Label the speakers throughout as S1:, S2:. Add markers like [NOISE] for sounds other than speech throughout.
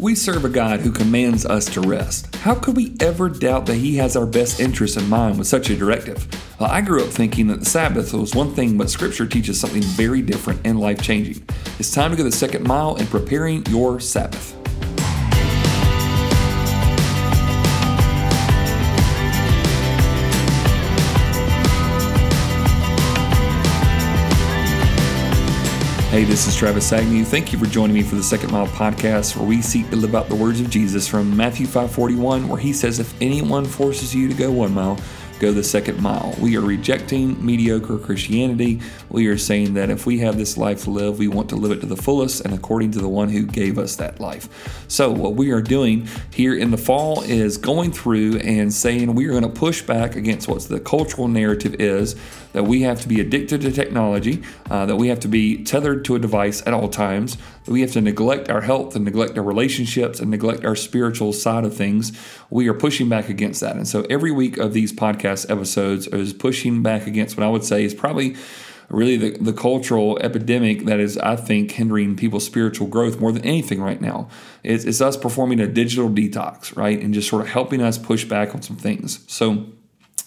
S1: We serve a God who commands us to rest. How could we ever doubt that He has our best interests in mind with such a directive? Well, I grew up thinking that the Sabbath was one thing, but Scripture teaches something very different and life changing. It's time to go the second mile in preparing your Sabbath. Hey, this is Travis Agnew. Thank you for joining me for the Second Mile podcast, where we seek to live out the words of Jesus from Matthew 5:41, where he says, "If anyone forces you to go one mile, go the second mile. We are rejecting mediocre Christianity. We are saying that if we have this life to live, we want to live it to the fullest and according to the one who gave us that life. So, what we are doing here in the fall is going through and saying we are going to push back against what the cultural narrative is that we have to be addicted to technology, uh, that we have to be tethered to a device at all times, we have to neglect our health and neglect our relationships and neglect our spiritual side of things. We are pushing back against that. And so every week of these podcast episodes is pushing back against what I would say is probably really the, the cultural epidemic that is, I think, hindering people's spiritual growth more than anything right now. It's, it's us performing a digital detox, right? And just sort of helping us push back on some things. So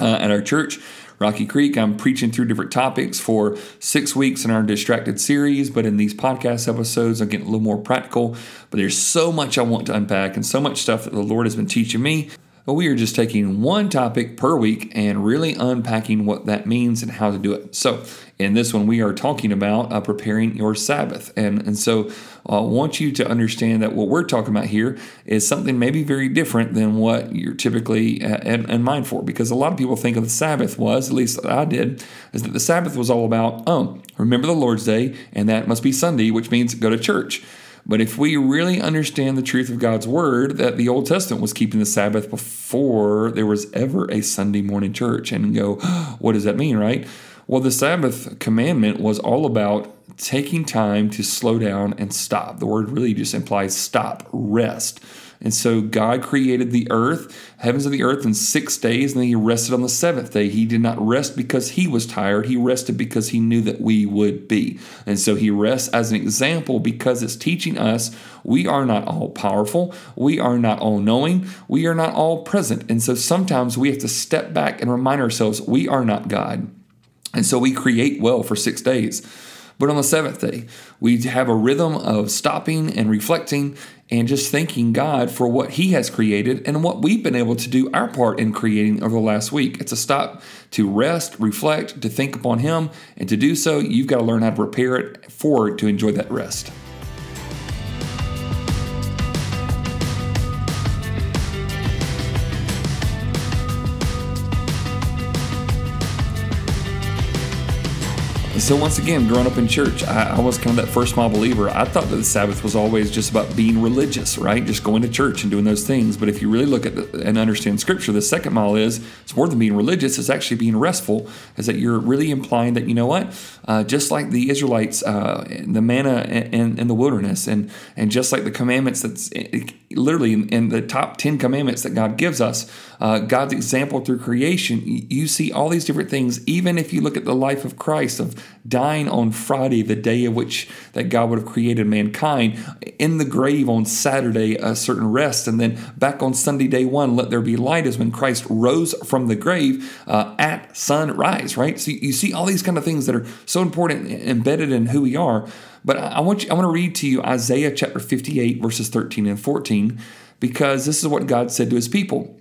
S1: uh, at our church, Rocky Creek. I'm preaching through different topics for six weeks in our Distracted series, but in these podcast episodes, I'm getting a little more practical. But there's so much I want to unpack and so much stuff that the Lord has been teaching me. But we are just taking one topic per week and really unpacking what that means and how to do it. So, in this one, we are talking about uh, preparing your Sabbath. And, and so I uh, want you to understand that what we're talking about here is something maybe very different than what you're typically uh, in, in mind for. Because a lot of people think of the Sabbath was, at least I did, is that the Sabbath was all about, oh, remember the Lord's Day, and that must be Sunday, which means go to church. But if we really understand the truth of God's word, that the Old Testament was keeping the Sabbath before there was ever a Sunday morning church, and go, [GASPS] what does that mean, right? Well, the Sabbath commandment was all about taking time to slow down and stop. The word really just implies stop, rest. And so God created the earth, heavens and the earth, in six days, and then He rested on the seventh day. He did not rest because He was tired. He rested because He knew that we would be. And so He rests as an example because it's teaching us we are not all powerful. We are not all knowing. We are not all present. And so sometimes we have to step back and remind ourselves we are not God. And so we create well for six days. But on the seventh day, we have a rhythm of stopping and reflecting and just thanking God for what He has created and what we've been able to do our part in creating over the last week. It's a stop to rest, reflect, to think upon Him, and to do so, you've got to learn how to prepare it forward to enjoy that rest. So once again, growing up in church, I, I, was kind of that first mile believer. I thought that the Sabbath was always just about being religious, right? Just going to church and doing those things. But if you really look at the, and understand Scripture, the second mile is it's more than being religious. It's actually being restful. Is that you're really implying that you know what? Uh, just like the Israelites, uh, the manna in, in, the wilderness, and and just like the commandments that's literally in, in the top ten commandments that God gives us, uh, God's example through creation. You see all these different things. Even if you look at the life of Christ of dying on Friday, the day of which that God would have created mankind, in the grave on Saturday, a certain rest, and then back on Sunday, day one, let there be light, is when Christ rose from the grave uh, at sunrise, right? So you see all these kind of things that are so important, embedded in who we are. But I want you, I want to read to you Isaiah chapter 58, verses 13 and 14, because this is what God said to his people.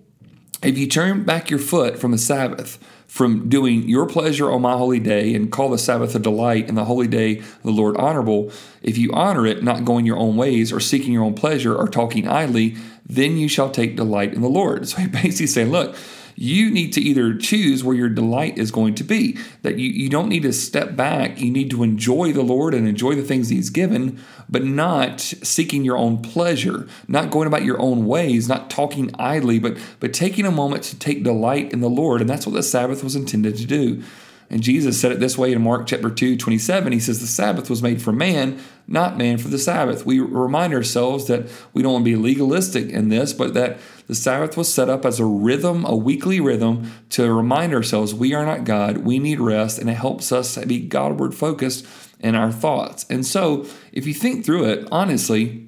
S1: If you turn back your foot from the Sabbath, from doing your pleasure on my holy day and call the Sabbath a delight and the holy day the Lord honorable, if you honor it, not going your own ways or seeking your own pleasure or talking idly, then you shall take delight in the Lord. [LAUGHS] So he basically saying, look, you need to either choose where your delight is going to be. That you, you don't need to step back. You need to enjoy the Lord and enjoy the things He's given, but not seeking your own pleasure, not going about your own ways, not talking idly, but, but taking a moment to take delight in the Lord. And that's what the Sabbath was intended to do. And Jesus said it this way in Mark chapter 2, 27. He says, The Sabbath was made for man, not man for the Sabbath. We remind ourselves that we don't want to be legalistic in this, but that the Sabbath was set up as a rhythm, a weekly rhythm, to remind ourselves we are not God, we need rest, and it helps us be Godward focused in our thoughts. And so, if you think through it, honestly,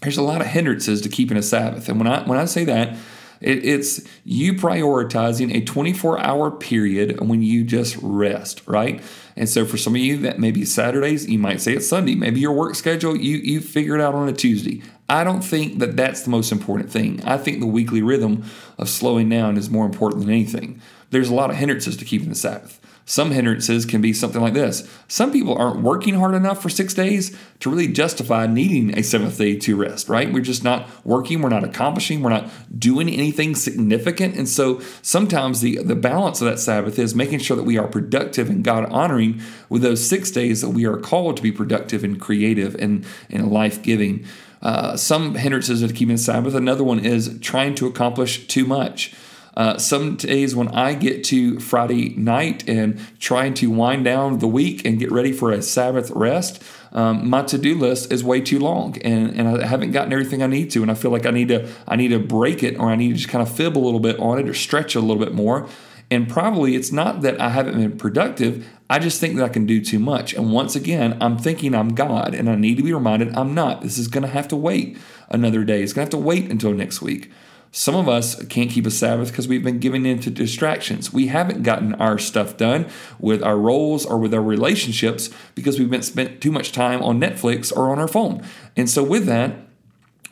S1: there's a lot of hindrances to keeping a Sabbath. And when I when I say that, it, it's you prioritizing a 24 hour period when you just rest, right? And so for some of you that maybe Saturdays, you might say it's Sunday. Maybe your work schedule you you figure it out on a Tuesday. I don't think that that's the most important thing. I think the weekly rhythm of slowing down is more important than anything. There's a lot of hindrances to keeping the Sabbath. Some hindrances can be something like this. Some people aren't working hard enough for six days to really justify needing a seventh day to rest, right? We're just not working, we're not accomplishing, we're not doing anything significant. And so sometimes the, the balance of that Sabbath is making sure that we are productive and God honoring with those six days that we are called to be productive and creative and, and life giving. Uh, some hindrances of keeping the Sabbath. Another one is trying to accomplish too much. Uh, some days when I get to Friday night and trying to wind down the week and get ready for a Sabbath rest, um, my to-do list is way too long and, and I haven't gotten everything I need to and I feel like I need to I need to break it or I need to just kind of fib a little bit on it or stretch it a little bit more. And probably it's not that I haven't been productive. I just think that I can do too much. And once again, I'm thinking I'm God and I need to be reminded I'm not. This is going to have to wait another day. It's going to have to wait until next week. Some of us can't keep a Sabbath because we've been giving in to distractions. We haven't gotten our stuff done with our roles or with our relationships because we've been spent too much time on Netflix or on our phone. And so with that,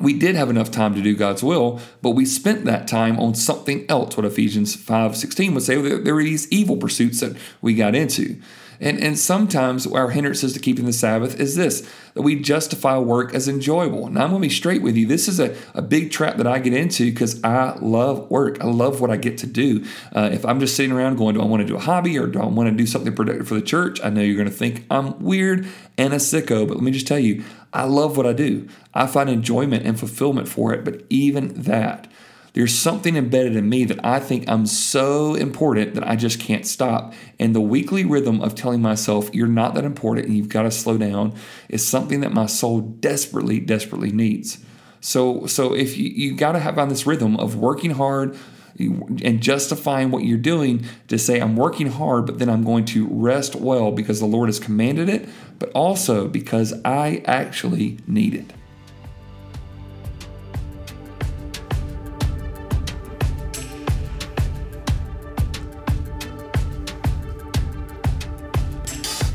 S1: we did have enough time to do God's will, but we spent that time on something else. What Ephesians 5 16 would say, there were these evil pursuits that we got into. And, and sometimes our hindrances to keeping the Sabbath is this that we justify work as enjoyable. Now, I'm going to be straight with you. This is a, a big trap that I get into because I love work. I love what I get to do. Uh, if I'm just sitting around going, do I want to do a hobby or do I want to do something productive for the church? I know you're going to think I'm weird and a sicko, but let me just tell you, I love what I do. I find enjoyment and fulfillment for it, but even that, there's something embedded in me that I think I'm so important that I just can't stop. And the weekly rhythm of telling myself, you're not that important and you've got to slow down, is something that my soul desperately, desperately needs. So, so if you, you got to have on this rhythm of working hard, and justifying what you're doing to say, I'm working hard, but then I'm going to rest well because the Lord has commanded it, but also because I actually need it.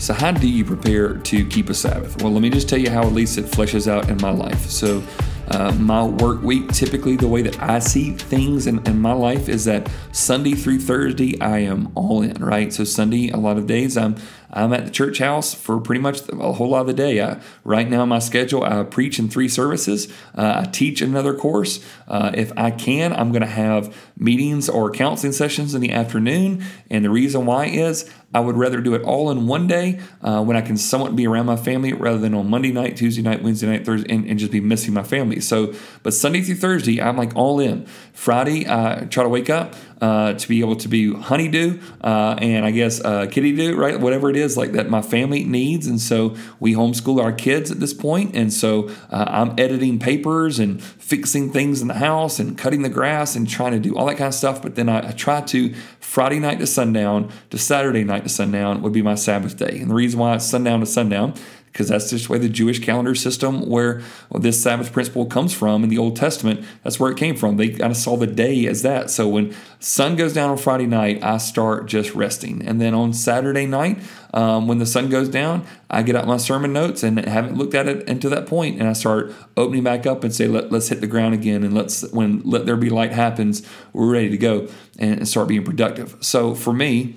S1: So, how do you prepare to keep a Sabbath? Well, let me just tell you how at least it fleshes out in my life. So, uh, my work week, typically the way that I see things in, in, my life is that Sunday through Thursday, I am all in, right? So Sunday, a lot of days, I'm I'm at the church house for pretty much a whole lot of the day. I, right now, my schedule, I preach in three services. Uh, I teach another course. Uh, if I can, I'm going to have meetings or counseling sessions in the afternoon. And the reason why is I would rather do it all in one day uh, when I can somewhat be around my family rather than on Monday night, Tuesday night, Wednesday night, Thursday, and, and, just be missing my family. So, but Sunday through Thursday, I'm like all in. Friday, I try to wake up uh, to be able to be honeydew uh, and I guess uh, kitty do, right? Whatever it is like that my family needs. And so we homeschool our kids at this point. And so uh, I'm editing papers and fixing things in the house and cutting the grass and trying to do all that kind of stuff. But then I, I try to Friday night to sundown to Saturday night to sundown would be my Sabbath day. And the reason why it's sundown to sundown because that's just the way the Jewish calendar system, where this Sabbath principle comes from in the Old Testament, that's where it came from. They kind of saw the day as that. So when sun goes down on Friday night, I start just resting, and then on Saturday night, um, when the sun goes down, I get out my sermon notes and haven't looked at it until that point, and I start opening back up and say, Let, us hit the ground again, and let's when let there be light happens, we're ready to go and start being productive. So for me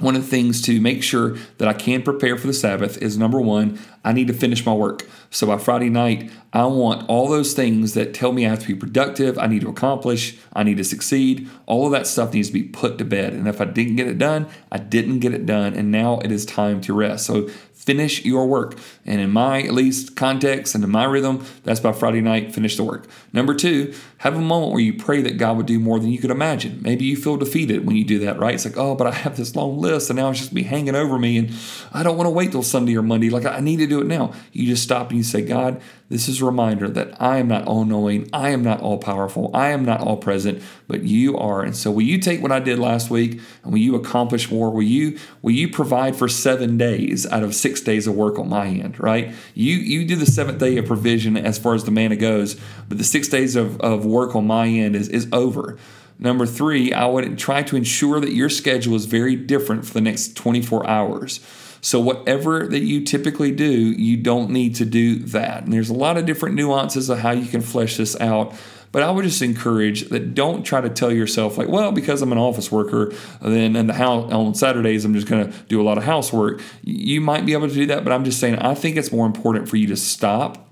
S1: one of the things to make sure that I can prepare for the Sabbath is number one, I need to finish my work. So by Friday night, I want all those things that tell me I have to be productive, I need to accomplish, I need to succeed. All of that stuff needs to be put to bed. And if I didn't get it done, I didn't get it done. And now it is time to rest. So finish your work. And in my, at least, context and in my rhythm, that's by Friday night, finish the work. Number two, have a moment where you pray that God would do more than you could imagine. Maybe you feel defeated when you do that, right? It's like, oh, but I have this long list and now it's just be hanging over me and I don't want to wait till Sunday or Monday. Like, I need to do it now. You just stop and you say, God, this is a reminder that I am not all knowing, I am not all powerful, I am not all present, but you are. And so will you take what I did last week and will you accomplish more? Will you will you provide for seven days out of six days of work on my end, right? You you do the seventh day of provision as far as the manna goes, but the six days of, of work on my end is, is over. Number three, I would try to ensure that your schedule is very different for the next 24 hours. So, whatever that you typically do, you don't need to do that. And there's a lot of different nuances of how you can flesh this out. But I would just encourage that don't try to tell yourself like, well, because I'm an office worker, then in the house on Saturdays I'm just going to do a lot of housework. You might be able to do that, but I'm just saying I think it's more important for you to stop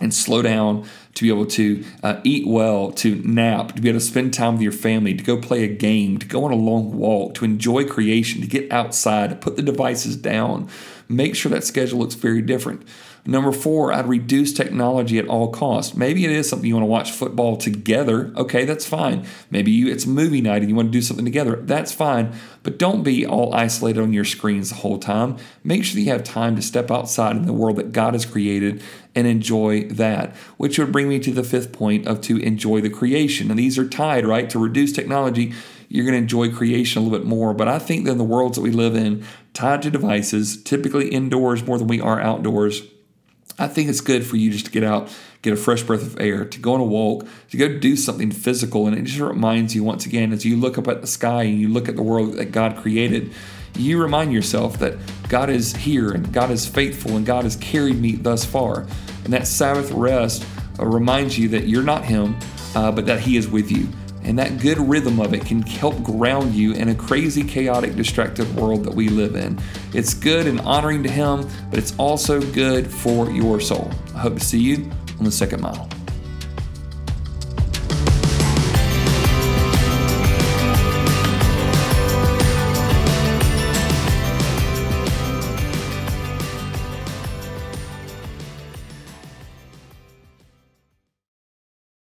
S1: and slow down to be able to uh, eat well, to nap, to be able to spend time with your family, to go play a game, to go on a long walk, to enjoy creation, to get outside, to put the devices down. Make sure that schedule looks very different. Number four, I'd reduce technology at all costs. Maybe it is something you want to watch football together. Okay, that's fine. Maybe you, it's movie night and you want to do something together. That's fine. But don't be all isolated on your screens the whole time. Make sure that you have time to step outside in the world that God has created and enjoy that. Which would bring me to the fifth point of to enjoy the creation. And these are tied, right? To reduce technology, you're going to enjoy creation a little bit more. But I think that in the worlds that we live in, tied to devices, typically indoors more than we are outdoors I think it's good for you just to get out, get a fresh breath of air, to go on a walk, to go do something physical. And it just reminds you once again, as you look up at the sky and you look at the world that God created, you remind yourself that God is here and God is faithful and God has carried me thus far. And that Sabbath rest uh, reminds you that you're not Him, uh, but that He is with you. And that good rhythm of it can help ground you in a crazy, chaotic, distracted world that we live in. It's good and honoring to Him, but it's also good for your soul. I hope to see you on the second mile.